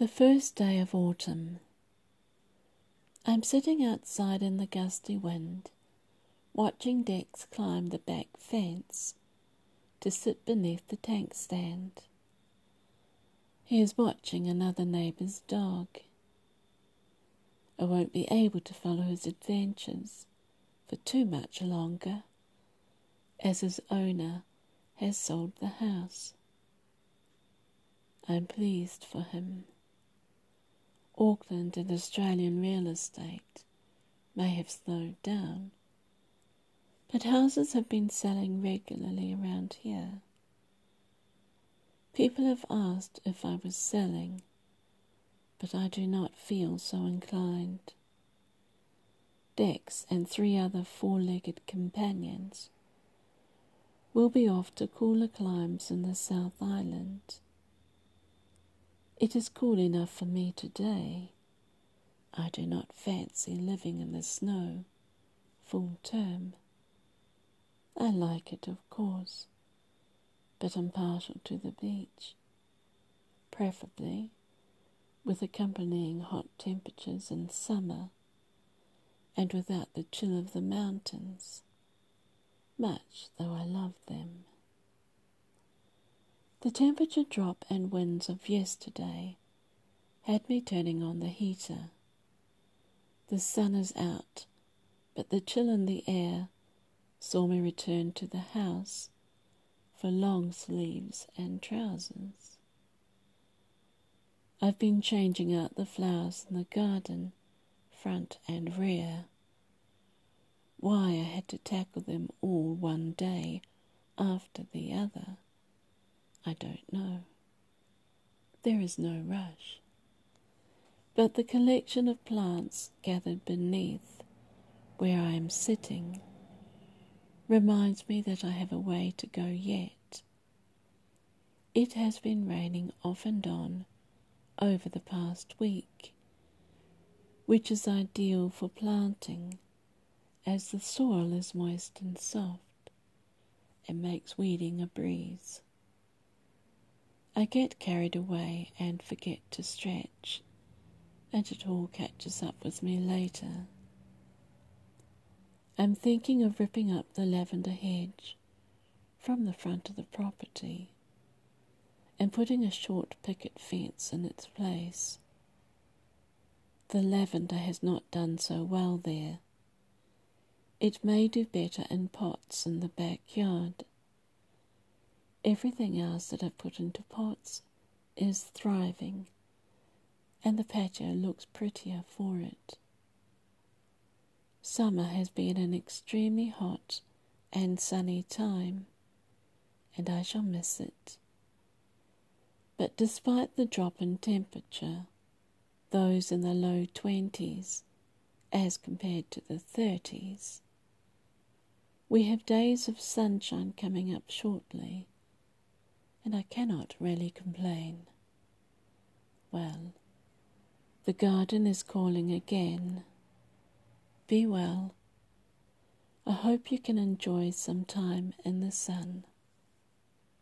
The first day of autumn. I'm sitting outside in the gusty wind, watching Dex climb the back fence to sit beneath the tank stand. He is watching another neighbour's dog. I won't be able to follow his adventures for too much longer, as his owner has sold the house. I'm pleased for him. Auckland and Australian real estate may have slowed down, but houses have been selling regularly around here. People have asked if I was selling, but I do not feel so inclined. Dex and three other four legged companions will be off to cooler climes in the South Island it is cool enough for me today. I do not fancy living in the snow full term. I like it, of course, but I'm partial to the beach, preferably with accompanying hot temperatures in summer and without the chill of the mountains, much though I love them. The temperature drop and winds of yesterday had me turning on the heater. The sun is out, but the chill in the air saw me return to the house for long sleeves and trousers. I've been changing out the flowers in the garden, front and rear. Why I had to tackle them all one day after the other I don't know. There is no rush. But the collection of plants gathered beneath where I am sitting reminds me that I have a way to go yet. It has been raining off and on over the past week, which is ideal for planting as the soil is moist and soft and makes weeding a breeze. I get carried away and forget to stretch, and it all catches up with me later. I'm thinking of ripping up the lavender hedge from the front of the property and putting a short picket fence in its place. The lavender has not done so well there. It may do better in pots in the backyard. Everything else that I've put into pots is thriving, and the patio looks prettier for it. Summer has been an extremely hot and sunny time, and I shall miss it. But despite the drop in temperature, those in the low twenties as compared to the thirties, we have days of sunshine coming up shortly and I cannot really complain. Well, the garden is calling again. Be well. I hope you can enjoy some time in the sun.